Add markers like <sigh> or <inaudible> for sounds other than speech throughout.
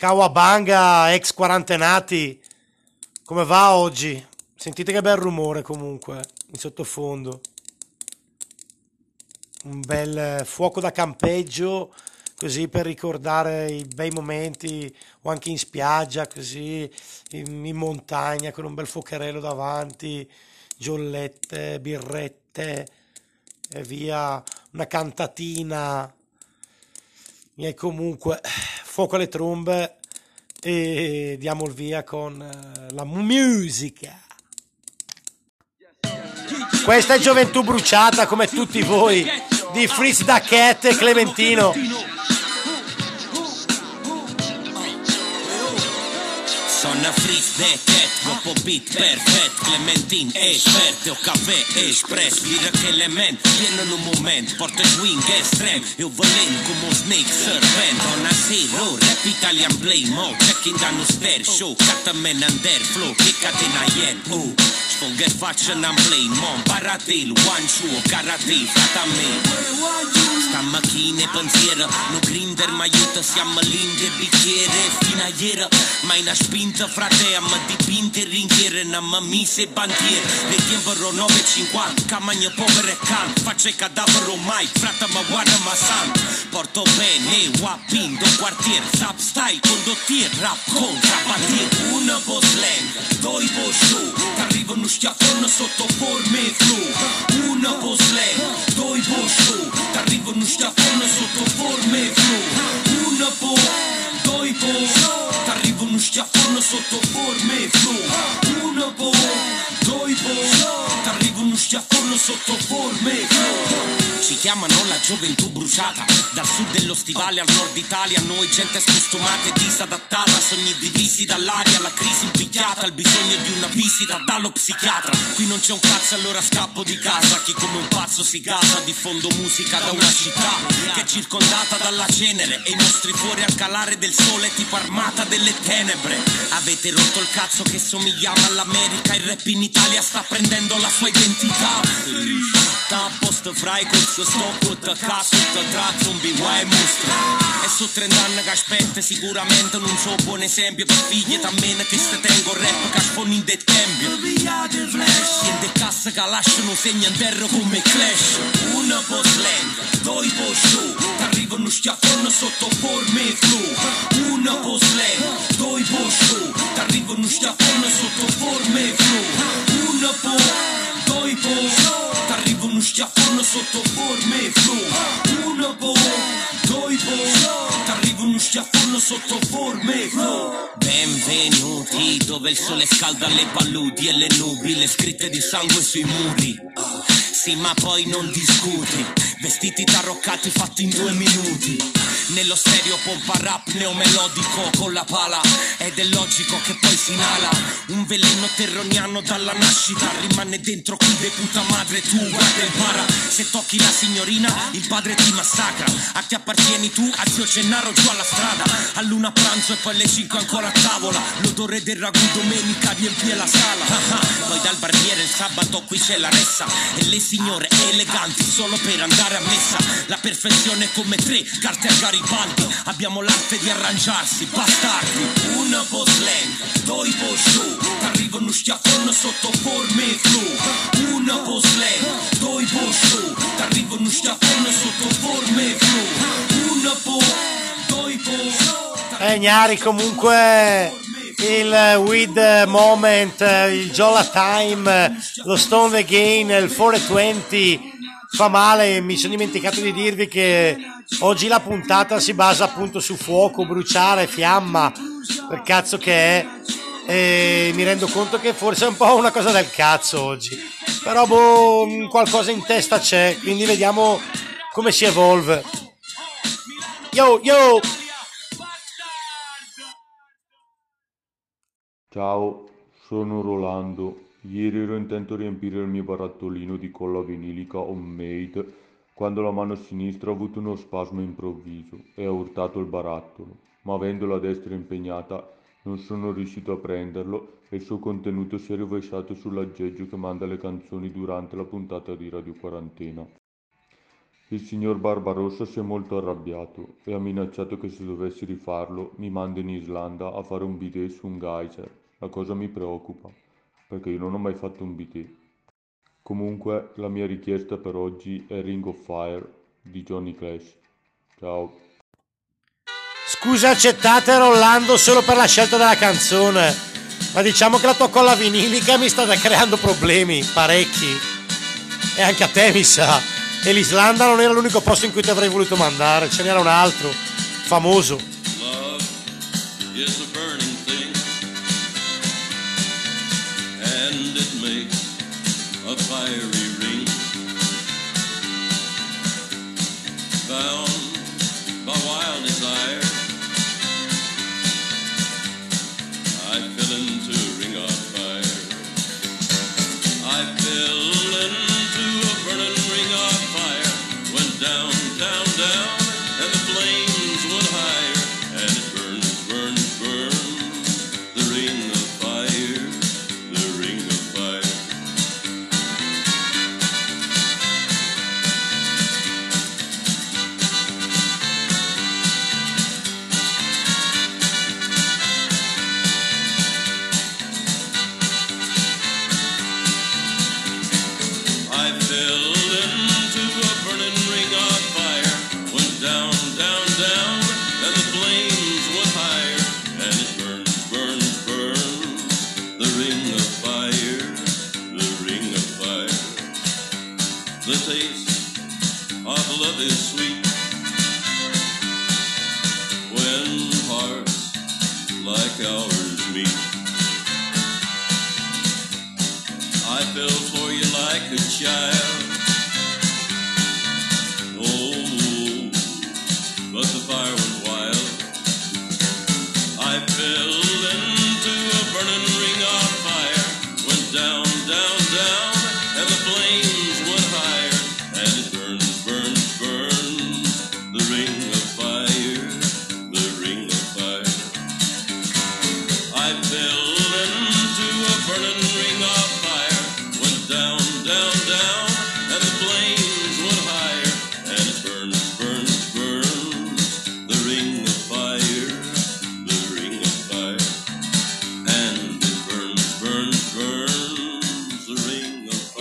Kawabanga, ex quarantenati, come va oggi? Sentite che bel rumore comunque, in sottofondo. Un bel fuoco da campeggio, così per ricordare i bei momenti, o anche in spiaggia, così, in, in montagna, con un bel fuocherello davanti, giollette, birrette, e via, una cantatina. E comunque, fuoco alle trombe e diamo il via con eh, la musica. Questa è Gioventù Bruciata come tutti voi di Fritz da e Clementino. Ana Fris de Cat, Bopo Beat Perfect, Clementin Expert, café express, Lira aquele man, viene no momento, porta swing extrem, eu valendo como um snake serpent, Dona a zero, rap Italian play mode, down no stair show, cata men under flow Kickate na yen, oh. Sfonger faccia nan play mon Baratil, one show, karate, fata me. Sta macchine pensiero, no grinder ma aiuta Siamo linde bicchiere fino a ieri. Ma in spinta frate, amma dipinte ringhiere Namma mise bandiere, le tiembro 9.50 Camagna povere can, faccia cadavero mai Frata ma guarda ma san. Porto bene, wapin, do quartier. Zap style, condottier, rap kontra Pa tjetë unë po sleng, doj po shu T'arrivën në shkjafon në sot por me thru Unë po sleng, doj po shu T'arrivën në shkjafon në sot por me thru Unë po, doj po shu T'arrivën në shkjafon në sot por me thru sotto forme ci chiamano la gioventù bruciata. Dal sud dello stivale al nord Italia Noi gente scostumata e disadattata. Sogni divisi dall'aria La crisi impicchiata Il bisogno di una visita dallo psichiatra. Qui non c'è un cazzo allora scappo di casa. Chi come un pazzo si gasa Diffondo musica da una città Che è circondata dalla cenere E i nostri fuori al calare del sole Tipo armata delle tenebre. Avete rotto il cazzo che somigliamo all'America Il rap in Italia sta prendendo la sua identità Sta a posto frai col suo stocco Da cazzo da trazzo un biwai mostra E su 30 anni che aspetta sicuramente non so buon esempio Per figlie tammene che ste tengo rap che sfondi in det tempio Siente cassa che lasciano segni in terra come clash. Una po' slang, due po' show T'arrivano schiaffone sotto forme flu. Una po' slang, due po' show T'arrivano schiaffone sotto forme flu. Una po', due po' T'arrivano schiaffone sotto forme flu. Una po', due po' T'arrivano schiaffone sotto forme flu. Benvenuti dove il sole scalda le paludi e le nubi Le scritte di sangue sui muri. Sì ma poi non discuti. Vestiti tarroccati fatti in due minuti Nello stereo pompa rap neomelodico con la pala. Ed è logico che poi si inala. Un veleno terroniano dalla nascita Rimane dentro qui de puta madre tu guarda impara Se tocchi la signorina il padre ti massacra. A chi appartieni tu a zio Gennaro giù alla strada. A luna pranzo e poi alle 5 ancora a tavola. L'odore del ragù domenica riempie la sala. Ah, ah. Poi dal barbiere il sabato qui c'è la ressa. E le signore eleganti solo per andare a messa. La perfezione come tre carte a Garibaldi Abbiamo l'arte di arrangiarsi, bastardi. Una po' slang, due po' show T'arrivano schiaffone sotto forme flu. Una po' slang, due po' show T'arrivano schiaffone sotto forme flu. Una po', due po' Eh, Gnari, comunque il With Moment, il Jola Time, lo Stone Again, il 420 fa male. Mi sono dimenticato di dirvi che oggi la puntata si basa appunto su fuoco, bruciare, fiamma, per cazzo che è. E mi rendo conto che forse è un po' una cosa del cazzo oggi. Però boh, qualcosa in testa c'è, quindi vediamo come si evolve. Yo, yo! Ciao, sono Rolando. Ieri ero intento riempire il mio barattolino di colla vinilica homemade quando la mano sinistra ha avuto uno spasmo improvviso e ha urtato il barattolo, ma avendo la destra impegnata non sono riuscito a prenderlo e il suo contenuto si è rovesciato sull'aggeggio che manda le canzoni durante la puntata di Radio Quarantena. Il signor Barbarossa si è molto arrabbiato e ha minacciato che se dovessi rifarlo mi manda in Islanda a fare un bidet su un geyser. La cosa mi preoccupa, perché io non ho mai fatto un bidet. Comunque, la mia richiesta per oggi è Ring of Fire di Johnny Clash. Ciao. Scusa accettate Rollando solo per la scelta della canzone, ma diciamo che la tua colla vinilica mi sta creando problemi, parecchi. E anche a te mi sa. E l'Islanda non era l'unico posto in cui ti avrei voluto mandare, ce n'era un altro, famoso. Love is a burning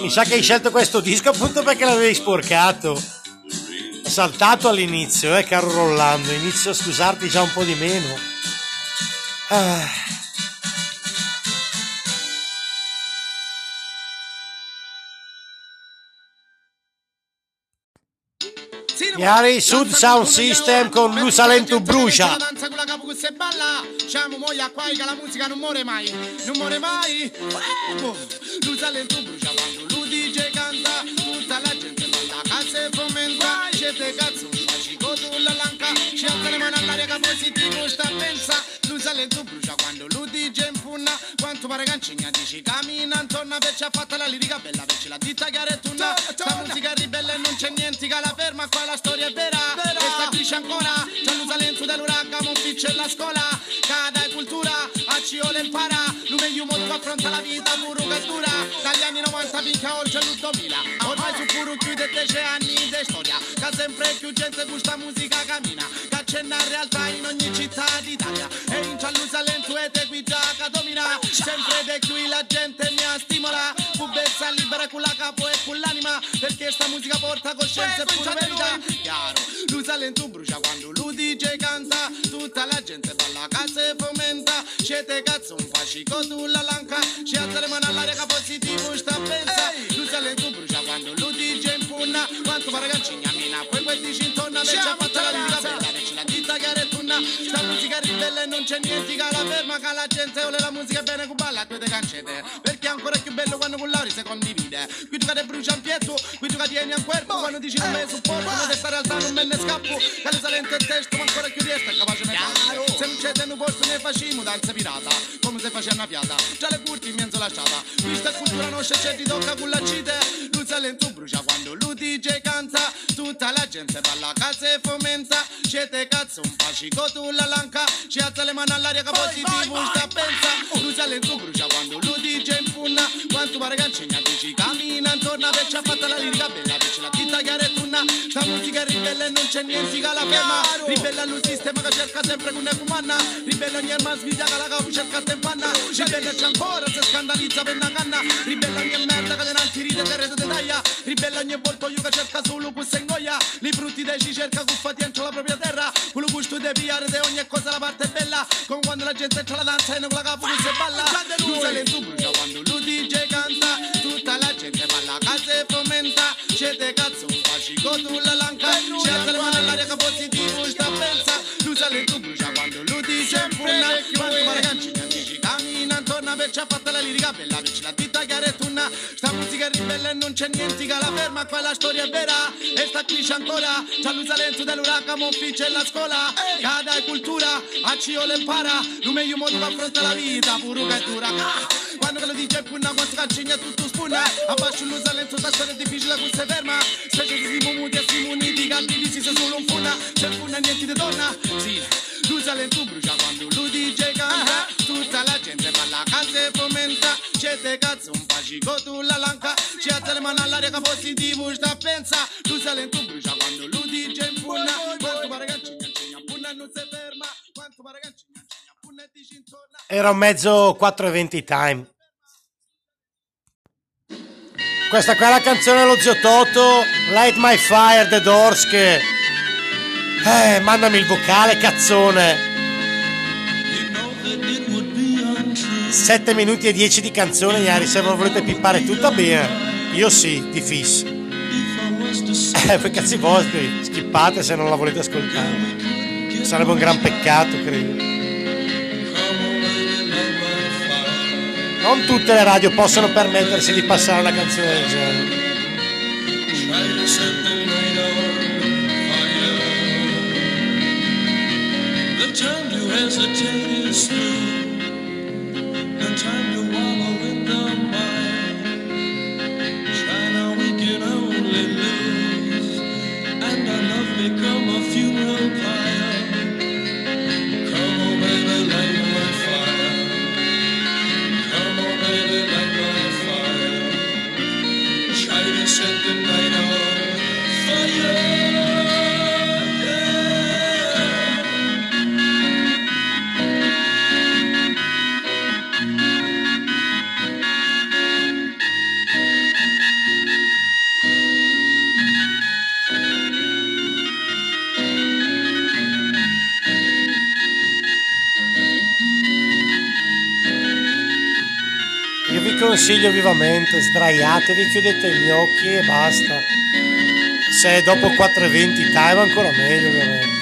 Mi sa che hai scelto questo disco appunto perché l'avevi sporcato. Saltato all'inizio, eh, caro Rollando. Inizio a scusarti già un po' di meno. Ah. Chiari Sud Sound System con Lusalento Brucia. danza con la capo che se balla Siamo moglie qua che la musica non muore mai Non muore mai Fuego Lusalento brucia fomenta Siete cazzo Fascico sulla lanca. Ci alza le mani all'aria che positivo sta pensa. Lusalento brucia quando lui DJ infunna Quanto pare cancigna dici cammina intorno ha fatta la lirica bella Perci la ditta chiara e tunna Sta musica ribelle non c'è niente che la ferma Qua la storia è vera. E sta qui c'è ancora C'è l'usalento dell'uragano Un piccio e la scuola Cada e cultura A Ciole impara. Lui meglio modo che affronta la vita Puro che dura. Dagli anni 90 finché oltre il 2000 Ormai su puro chiude 10 anni sempre più gente gusta musica cammina Che una realtà in ogni città d'Italia. E in Ciallusalento e te qui già domina. Sempre de qui la gente mi stimola Pubezza libera con la capo e con l'anima Perché sta musica porta coscienza e pure verità. Chiaro, l'usalento brucia quando lui DJ canta. Tutta la gente balla casa e fomenta. Siete cazzo un fascico sulla lanca. Ci alza le mani Dici intorno ha fatto la lirica bella Perci la ditta chiara e tunna Sta musica ribelle e non c'è niente che la ferma Che la gente. Vuole la musica bene con balla Due te cancete. Perché è ancora più bello quando con Lauri si condivide Qui tu che te brucia un pietto Qui tu che tieni un cuerpo. Quando dici non me supporto Ma questa realtà non me ne scappo. Che le salente il testo Ma ancora più riesco è capace fare Se non c'è un posto ne facciamo danza pirata Come se faceva una fiata. Già le curti in mezzo lasciata Questa cultura non c'è ti tocca con la cite. Lui salento e fomenta Siete cazzo cazzo un fascico tu la lanca ci alza le mani all'aria che positivo sta pensa tu sale in tu brucia quando lo dice in punna quanto pare che ci cammina intorno a ci ha fatta la lirica bella per la vita chiara e tunna sta musica c'è niente che la ferma ribella lo sistema che cerca sempre con una comanna ribella ogni arma che la capo cerca te panna ribella c'è ancora se scandalizza per una canna. Ribella ogni merda che denanzi ride e rete taglia. Ribella ogni volta io che cerca solo questo ingoia. Li frutti dei ci cerca cuffati dentro la propria terra. Quello gusto di pigliare di ogni cosa la parte bella. Come quando la gente c'è la danza e non la capo che si balla. Tu su brucia quando lui DJ canta tutta la gente balla casa e fomenta. Siete cazzo le mani all'aria che positivo sta pensa. Tu sale tu brucia quando lui dice punna. quando pare cancina dici cammina intorno per ci ha fatta la lirica bella per la vita chiara e tunna sta musica è ribelle non c'è niente che la ferma qua la storia è vera. E sta cresce ancora c'ha l'usa lento dell'uragano ufficio e la scuola. Cada e cultura a cio le impara. Non meglio modo per affrontare la vita pure che è dura. Ah, quando che lo dice punna quanto cancina tutto spunna abbascio l'usa lento sta storia è difficile che si ferma. Specie di siamo muti e siamo uniti che divisi se solo un punna c'è punna niente di donna l'usa lento brucia quando lui dice canta tutta la gente balla canza e fomenta. Siete cazzo un fascico tu la lanca. Ci alza le mani all'aria che positivo sta pensa. Tu sale tu brucia quando lui dice in punna quanto che ci insegna punna non si ferma. Quanto ci insegna punna e dici intorno Era un mezzo 420 time. Questa qua è la canzone dello zio Toto, Light My Fire, The Doors che... Eh, mandami il vocale, cazzone. 7 minuti e 10 di canzone, Iari, se non volete pippare tutta bene. Io sì, di fiss. Eh, per cazzi vostri, skippate se non la volete ascoltare. Sarebbe un gran peccato, credo. Non tutte le radio possono permettersi di passare una canzone del genere. Time to hesitate is through. Consiglio vivamente, sdraiatevi, chiudete gli occhi e basta. Se è dopo 4.20 time ancora meglio ovviamente.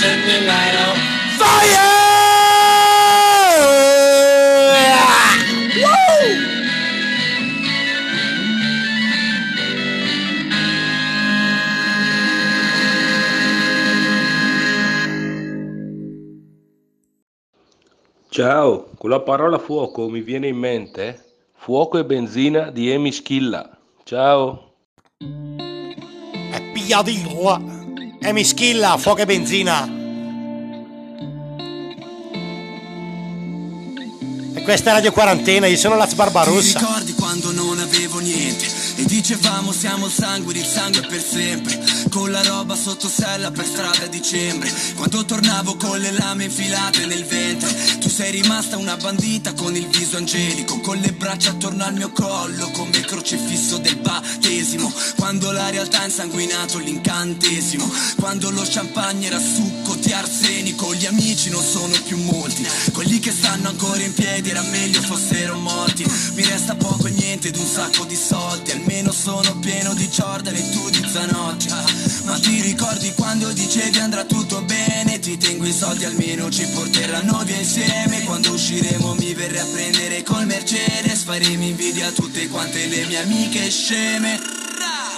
Set the light on fire! Ciao, con la parola fuoco mi viene in mente Fuoco e benzina di Amy Schilla. Ciao. È pigliadirla! E mi schilla, fuoco e benzina! E questa è Radio Quarantena, io sono Ti Barbarossa. ricordi quando non avevo niente e dicevamo siamo il sangue, il sangue per sempre con la roba sotto sella per strada a dicembre quando tornavo con le lame infilate nel ventre tu sei rimasta una bandita con il viso angelico con le braccia attorno al mio collo come crocefisso del battesimo. Quando la realtà ha insanguinato l'incantesimo quando lo champagne era succo di arsenico gli amici non sono più molti. Quelli che stanno ancora in piedi era meglio fossero morti. Mi resta poco e niente ed un sacco di soldi almeno sono pieno di Jordan e tu di Zanotti ma ti ricordi quando dicevi andrà tutto bene? Ti tengo i soldi almeno ci porteranno via insieme. Quando usciremo mi verrai a prendere col Mercedes. Faremo invidia a tutte quante le mie amiche sceme.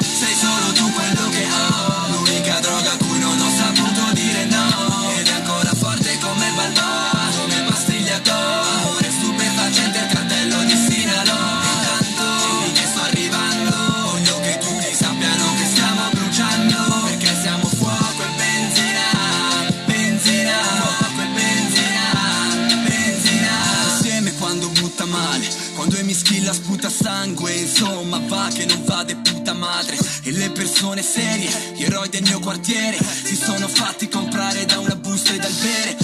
Sei solo tu quello che ho. L'unica droga a cui non ho saputo dire no. Ed è ancora forte come Balboa come sangue insomma va che non va de puta madre. E le persone serie gli eroi del mio quartiere si sono fatti comprare da una busta e dal bere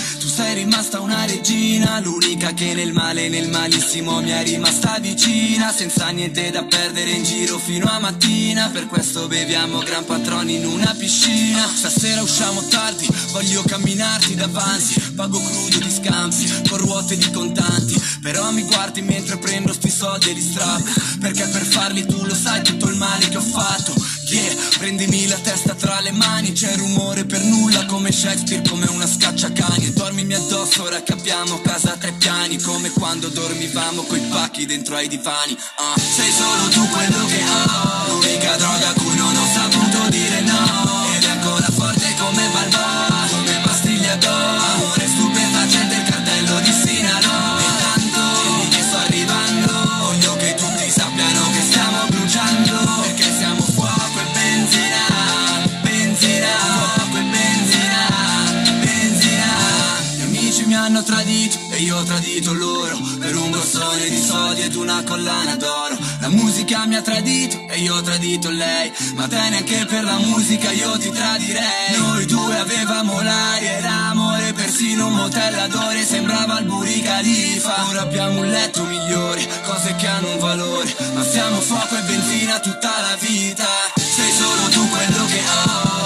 rimasta una regina l'unica che nel male e nel malissimo mi è rimasta vicina senza niente da perdere in giro fino a mattina. Per questo beviamo gran patroni in una piscina. Stasera usciamo tardi voglio camminarti davanti. Pago crudo di scampi con ruote di contanti. Però mi guardi mentre prendo sti soldi e li strappo perché per farli tu lo sai tutto il male che ho fatto yeah. Prendimi la testa tra le mani c'è rumore per nulla come Shakespeare come una scacciacani dormimi addosso ora che abbiamo casa a tre piani come quando dormivamo coi pacchi dentro ai divani. Ah. sei solo tu quello che ho l'unica droga a cui non ho saputo dire no. Ed è ancora forte come Balboa e io ho tradito loro per un borsone di soldi ed una collana d'oro. La musica mi ha tradito e io ho tradito lei ma te neanche per la musica io ti tradirei. Noi due avevamo l'aria d'amore persino un motel adore sembrava il Buri Khalifa. Ora abbiamo un letto migliore cose che hanno un valore ma siamo fuoco e benzina tutta la vita. Sei solo tu quello che ho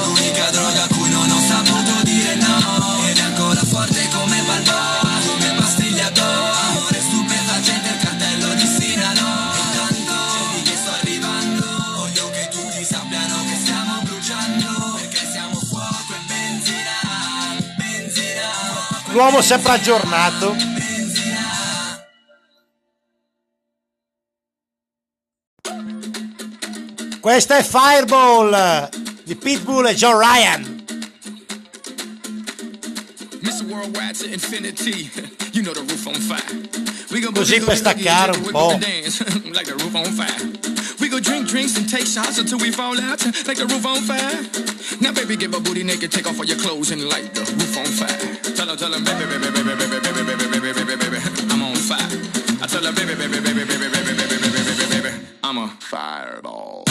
L'uomo sempre aggiornato. Questa è Fireball di Pitbull e John Ryan. Così per staccare un po'. <laughs> We go drink drinks and take shots until we fall out like the roof on fire. Now baby, get my booty naked, take off all your clothes and light the roof on fire. Her, tell her, baby, baby, baby, baby, baby, baby, baby, baby, baby, baby, I'm on fire. I tell her, baby, baby, baby, baby, baby, baby, baby, baby, baby, baby, I'm a. Fireball.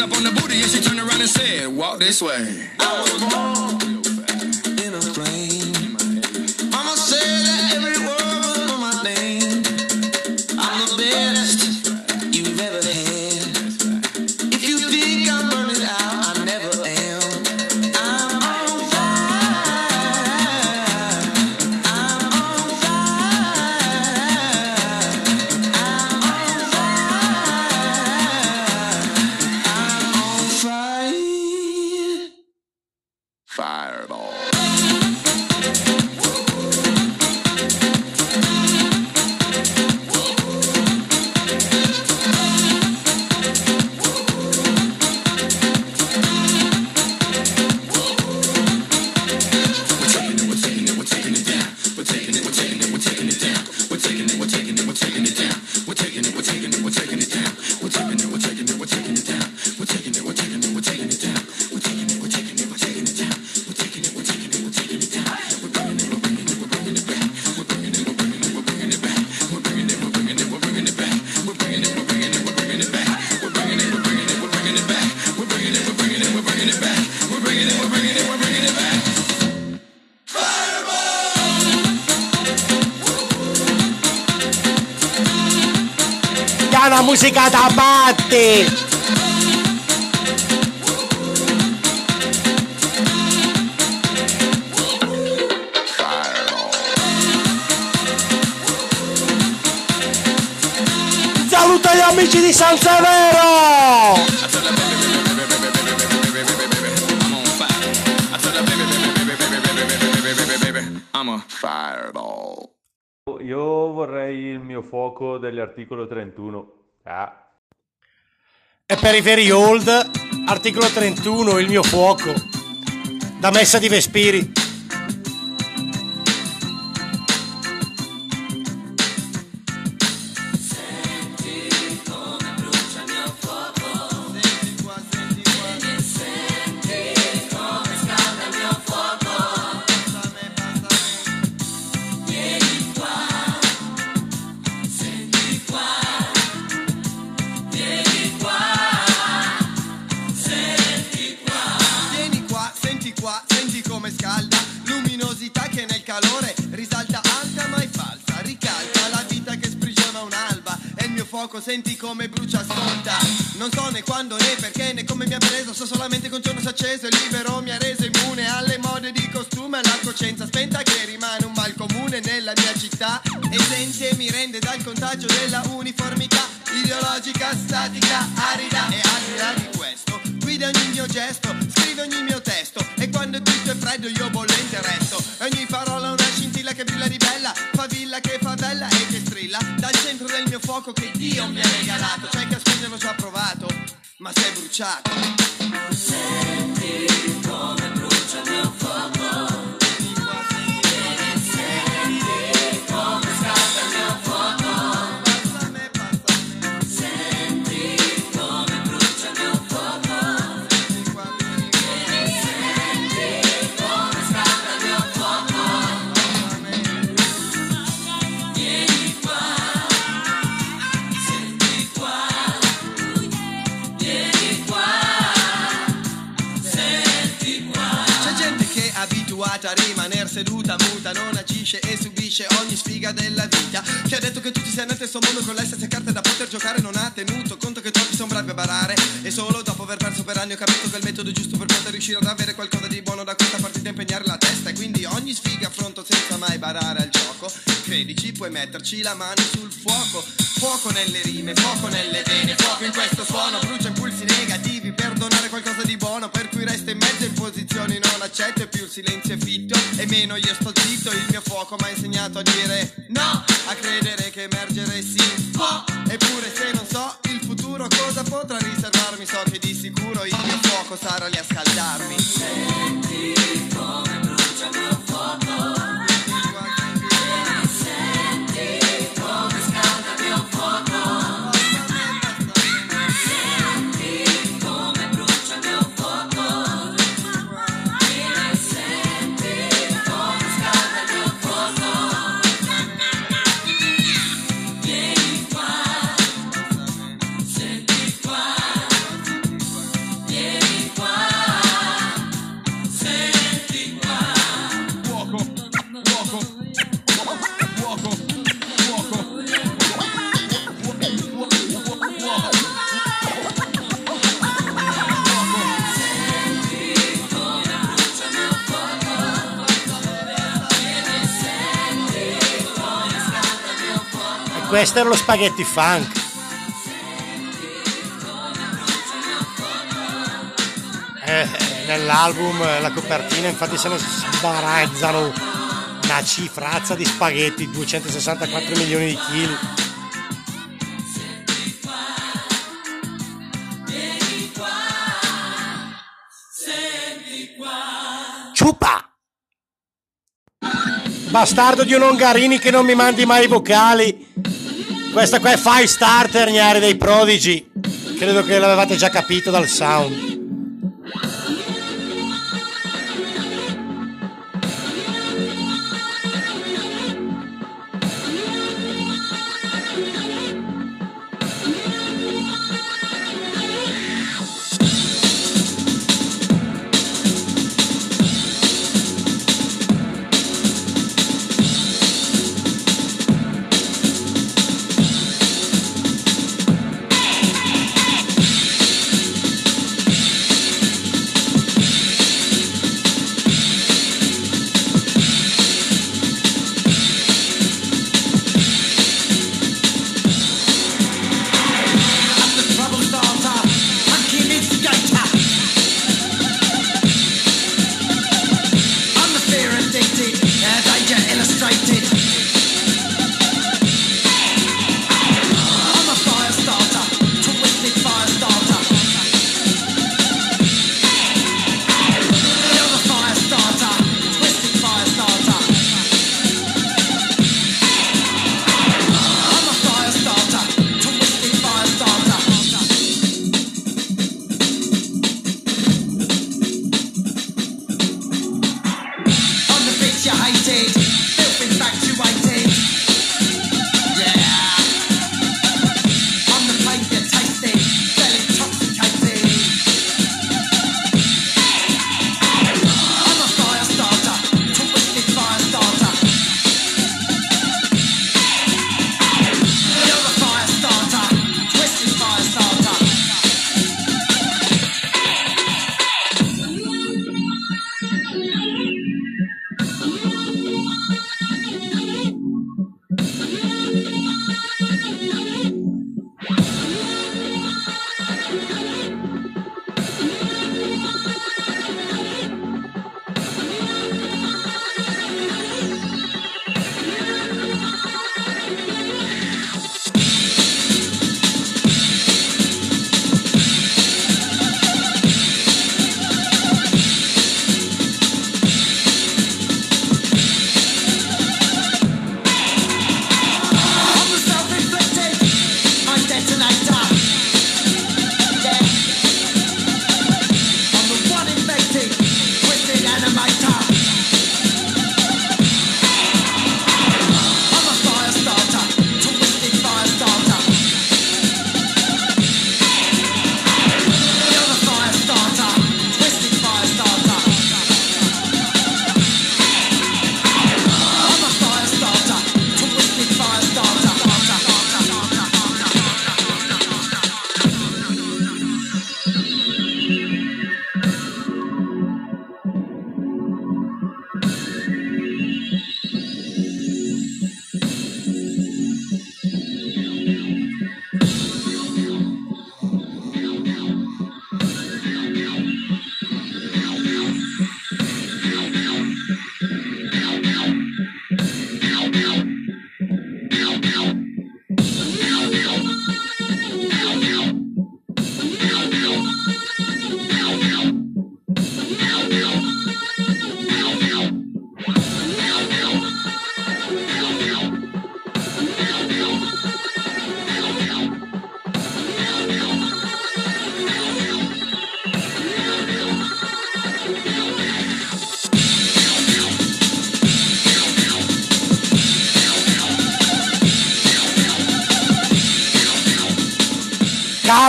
Up on the booty and she turned around and said, Walk this way. I was born matti! Saluto agli amici di San Severo! I'm a fireball. Io vorrei il mio fuoco dell'articolo 31. Ah, E per i veri old, articolo 31, il mio fuoco. Da messa di Vespiri. Acceso e libero mi ha reso immune alle mode di costume, alla coscienza spenta che rimane un mal comune nella mia città. Esente mi rende dal contagio della uniformità ideologica, statica, arida e al di là di questo. Guida ogni mio gesto, scrive ogni mio testo e quando tutto è freddo io bollente resto. Ogni parola una scintilla che brilla di bella, fa villa che fa bella e che strilla dal centro del mio fuoco che Dio mi ha regalato. C'è chi a spegnerlo ci ha provato, ma è bruciato. Subisce ogni sfiga della vita. Che ha detto che tu ti sei nel stesso mondo con le stesse carte da poter giocare, non ha tenuto conto che troppi sono bravi a barare. E solo dopo aver perso per anni ho capito che il metodo giusto per poter riuscire ad avere qualcosa di buono da questa partita impegnare la testa. E quindi ogni sfiga affronto senza mai barare al gioco. Credici, puoi metterci la mano sul fuoco. Fuoco nelle rime, fuoco nelle vene, fuoco in questo suono, brucia impulsi negativi per donare qualcosa di buono, per cui resta in mezzo in posizioni non accette più il silenzio è fitto e meno io sto zitto, il mio fuoco mi ha insegnato a dire no, a credere che emergere si può, eppure se non so il futuro cosa potrà riservarmi, so che di sicuro il mio fuoco sarà lì a scaldarmi. Questo era lo spaghetti funk. Eh, nell'album, eh, la copertina, infatti se ne sbarazzano una cifrazza di spaghetti, 264 milioni di chili. Ciupa! Bastardo di un Ongarini che non mi mandi mai i vocali. Questa qua è Five Starter, gnari dei prodigi. Credo che l'avevate già capito dal sound.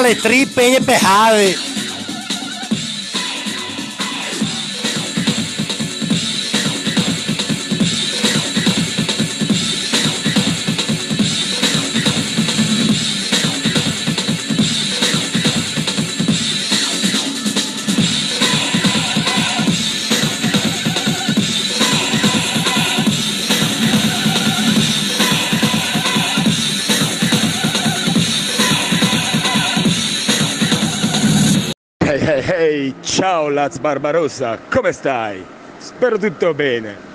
Vocale, trippe e behave. Laz Barbarossa, come stai? Spero tutto bene.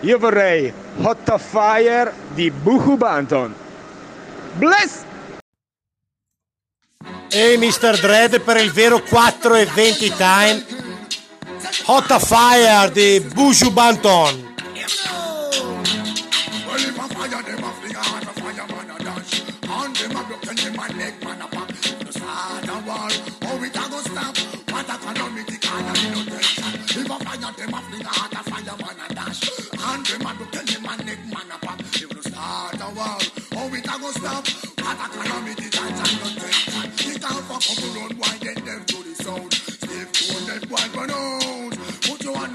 Io vorrei Hot of Fire di Buhu Banton. Bless! E Mr. Dread per il vero 4 e 20 time. Hot of Fire di Buju Banton.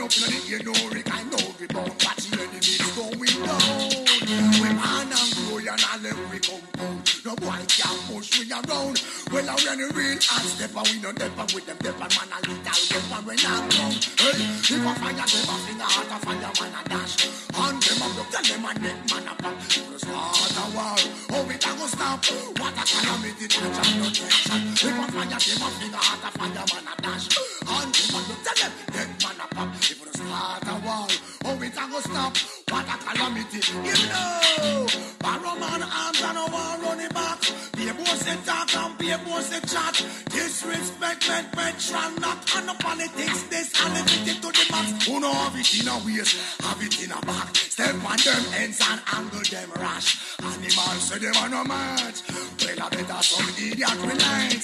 Put your hand up in the air, no Rick, I know rebound. Can push we around. Well, I run a real hot step and we no depper with them depper man a little depper when I'm down. Hey, if a fire them a finger hot a fire man a dash. And them a look tell them a neck man a pop. If we start a war, how it a go stop? What a calamity touch and no tension. If a fire them a finger hot a fire man a dash. And them a look tell them neck man a pop. If we start a war, how it a go stop? What a calamity. You know, Barrow man arms and a war running back. Be a boss and talk and be a boss and chat. Disrespect, men, mention not on the politics. This and it to the it in a waist, have it in a back. Step on them ends and angle them rash. Animals say them are no match. Well, I better some idiot relax.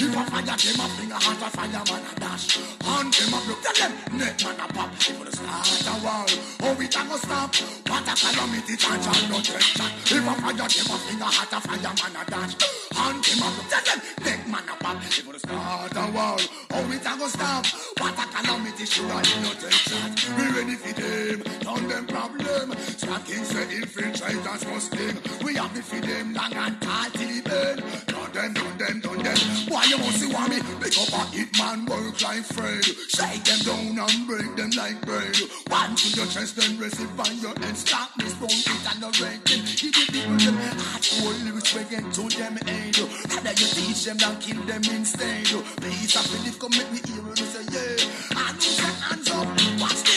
If a fire them a finger hot, a fire man a dash. And them a look tell them neck man a pop. If you start a war, oh we can go stop. What a calamity, charge and no tension. If a fire them a finger hot, a fire man a dash. And them a look tell them neck man a pop. If you start a war, oh we can go stop. What a calamity, sure I no tension. We ready for them, turn them problem. Stop kings say infiltrators must sting. We have it for them long and tall till the bend. Done them, done them, done them. Why you must see me? Pick up a hit man, work like Fred. Shake them down and break them like bread. One to your chest and receive on your head. Stop me, stone it and the ranking. Give the people them hard cold lyrics again to them aid. Rather you teach them than kill them instead. Peace and belief come make me hear you say yeah. And you say hands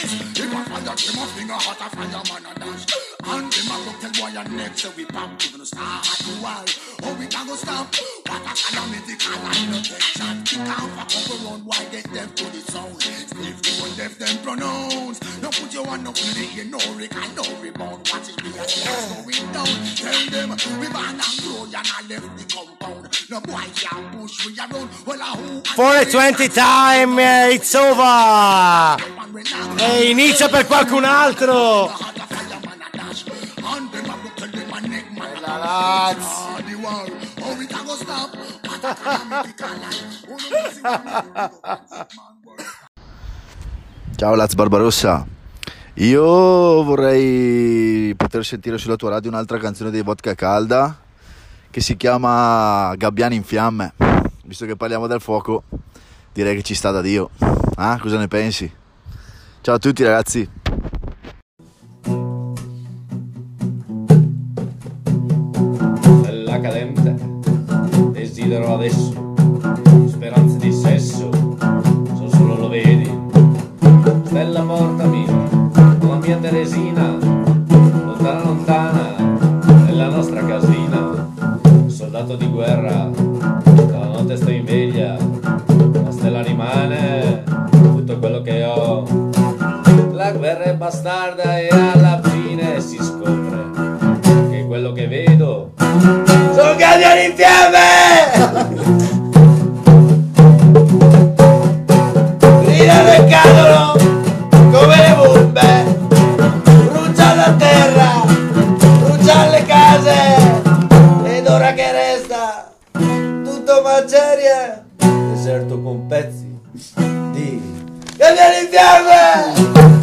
Watch this. Fire them a finger hot, a man a dash. And them a look tell boy your neck so we pop. Even a start wall. Oh we can go stop. What a calamity can I no take shot. Kick off a couple run why get them to the sound. Stiff the one deaf them pronounce. No put your one up in the ear, no Rick and no rebound. Watch it be a going down. Tell them we ban and grow and I left the compound. No boy can push we around. Well I who 420 time, it's over! E inizia per qualcun altro! Ciao Laz Barbarossa, io vorrei poter sentire sulla tua radio un'altra canzone dei Vodka Calda che si chiama Gabbiani in fiamme. Visto che parliamo del fuoco, direi che ci sta da Dio. Ah, cosa ne pensi? Ciao a tutti ragazzi. Bella cadente, desidero adesso, speranze di sesso, so solo lo vedi. Stella portami, con la mia Teresina, lontana lontana, nella nostra casina. Soldato di guerra, bastarda e alla fine si scopre che quello che vedo sono gabbiani in fiamme! Gridano e cadono come le bombe, brucia la terra, brucia le case, ed ora che resta tutto macerie! Deserto con pezzi di... Gabriele in fiamme!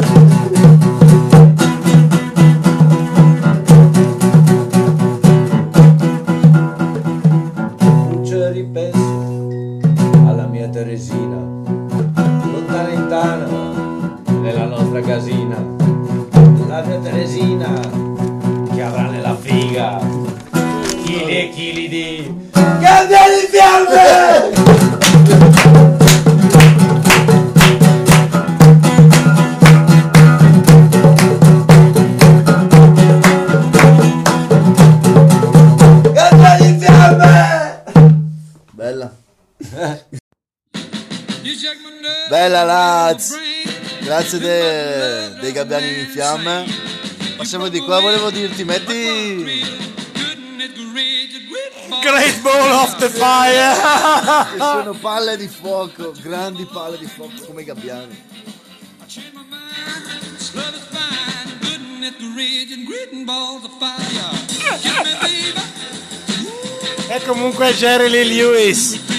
Grazie de- dei gabbiani in fiamme. Passiamo di qua, volevo dirti, metti... Great Ball of the Fire! Che sono palle di fuoco, grandi palle di fuoco come i gabbiani. E comunque Jerry Lee Lewis.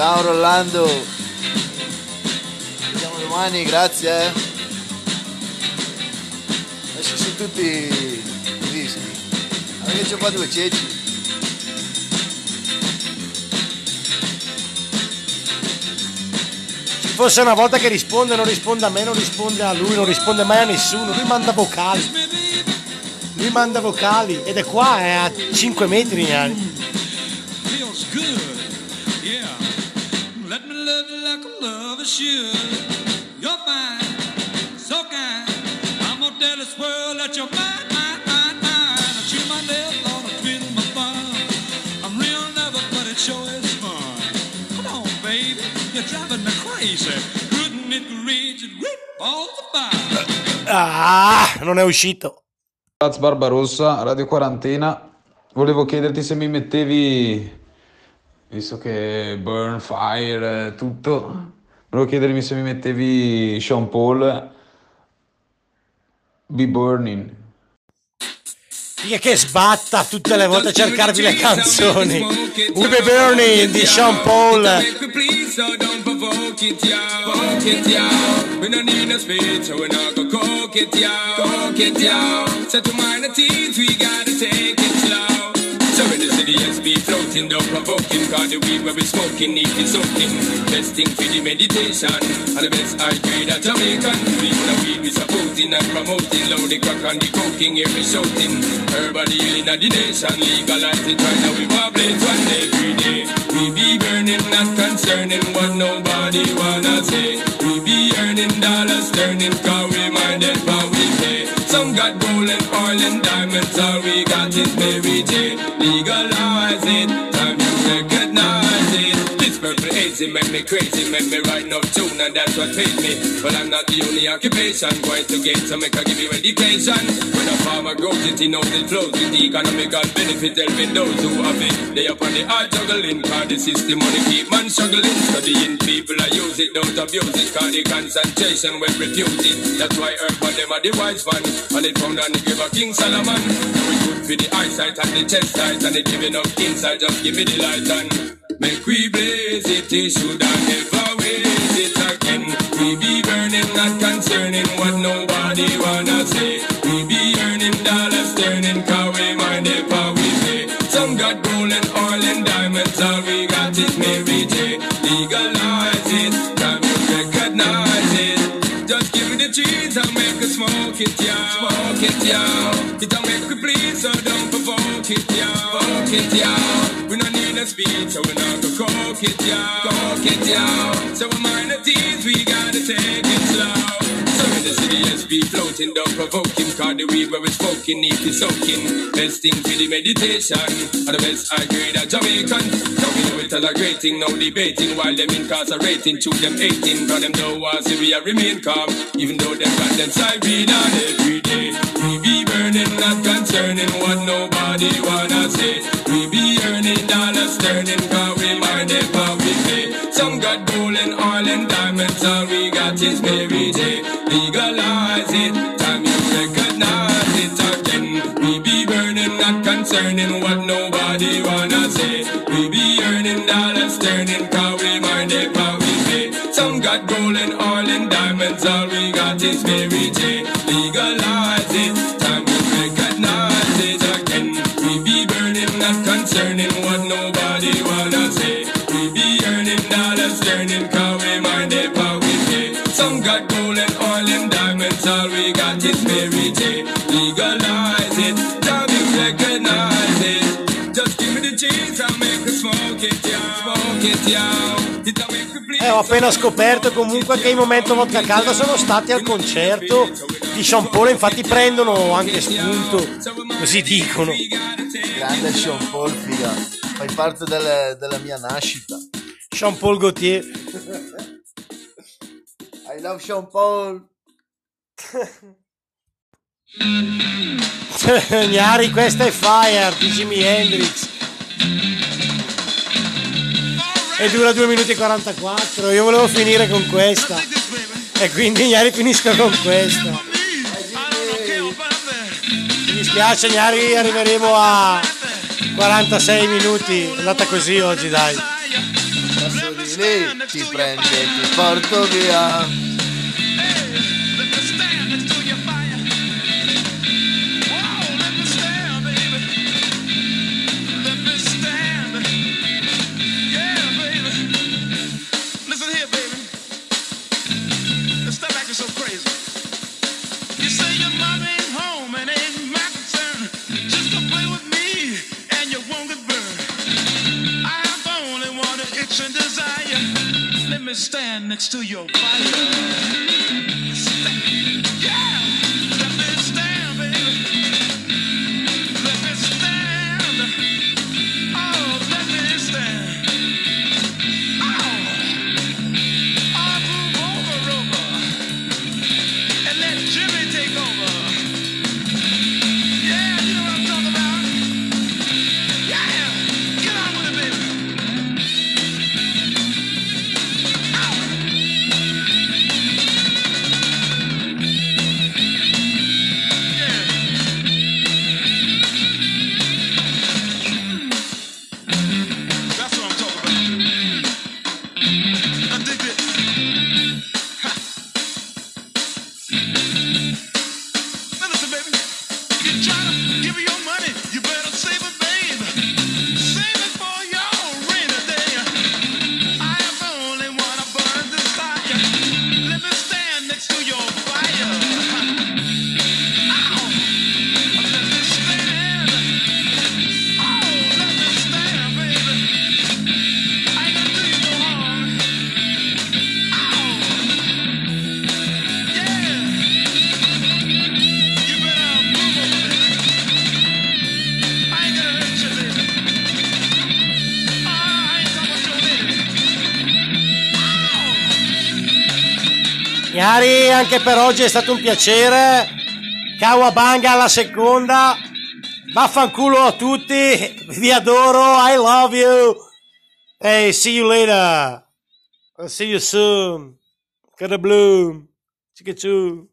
Ciao Rolando. Ci vediamo domani, grazie. eh. Messi su tutti i dischi. Anche c'ho qua due ceci. Ci fosse una volta che risponde, non risponde a me, non risponde a lui, non risponde mai a nessuno. Lui manda vocali. Lui manda vocali. Ed è qua, è a 5 metri. eh. Feels good, lover should. You're fine, so kind. I'm gonna tell this world that you're mine, mine, mine, mine. I chew my nails, Lord, I twiddle my thumb. I'm real nervous, but it sure is fun. Come on, baby, you're driving me crazy. Couldn't it reach it? Rip all the fire. Ah, non è uscito. Laz Barbarossa, Radio Quarantena. Volevo chiederti se mi mettevi, visto che Burn, Fire, eh, tutto, volevo chiedermi se mi mettevi Sean Paul, Be Burning. Figa che sbatta tutte le volte a cercarvi le canzoni. We Be Burning di Sean Paul. So in the city, yes, be floating, don't provoke him, cause the weed where we smoking, need it soaking. Best thing for the meditation, and the best high grade at Jamaican. We the weed we supporting and promoting, low the crack and the coking, here we shouting. Everybody healing the nation, legalize it right now, we wobble one day, every day. We be burning, not concerning what nobody wanna say. We be earning dollars, turning, cause we minded. Some got gold and oil and diamonds, all we got is Mary Jane. Legalize it, time you recognize it. Purple make me crazy, make me write no tune, and that's what pays me. But I'm not the only occupation, going to get some make I give you education. When a farmer grows it, he knows it flows with the economical benefit, helping those who have it. They up on the hard juggling, cause the system money keep man struggling. Studying people, I use it, don't abuse it, cause the concentration will refuse it. That's why urban them are the wise one, and it found on the grave of King Solomon. Now it good for the eyesight and the chest sight, and it giving up inside, just give me the light and make we blaze it, it should have never waste it again. We be burning, not concerning what nobody wanna say. We be earning dollars, turning, cause we mind we pay. Some got gold and oil and diamonds, all we got is Mary J. Legalize it, time you recognize it. Just give me the cheese, I'll make us smoke it. Smoke it. It'll make we please, so don't provoke it, yeah. Provoke it, yeah. We don't need a speech, so we're not gonna coke it, yeah. Coke it, yeah. So we mind the teens, we gotta take it slow. Yes, be floating, don't provoke him. Cause the weed where it's smoking, need to soaking. Best thing for the meditation. And the best I grade a Jamaican. Now we know great thing, no debating. While them incarcerating, to them 18. Cause them don't want to be remain calm. Even though them got them siren on every day. We be burning, not concerning what nobody wanna say. We be earning dollars, turning, all we got is Mary J. Legalize it, time you recognize it again. We be burning, not concerning what nobody wanna say. We be earning dollars, turning, cause we mind it, but we pay. Some got gold and oil and diamonds, all we got is Mary J. Legalize Eh, ho appena scoperto comunque che i Momento Vodka Calda sono stati al concerto di Sean Paul, infatti prendono anche spunto, così dicono. Grande Sean Paul, figa. Fai parte delle- della mia nascita. Sean Paul Gaultier. I love Sean Paul. <laughs> Gnari, questa è Fire di Jimi Hendrix. E dura 2 minuti e 44. Io volevo finire con questa. E quindi Gnari finisco con questa. Mi dispiace Gnari, arriveremo a 46 minuti. È andata così oggi, dai. Lì, prende, ti porto via. Me stand next to your fire. Oggi è stato un piacere. Kawabanga alla seconda. Vaffanculo a tutti. Vi adoro. I love you. Hey, see you later. I'll see you soon. Got a bloom. Chicka choo.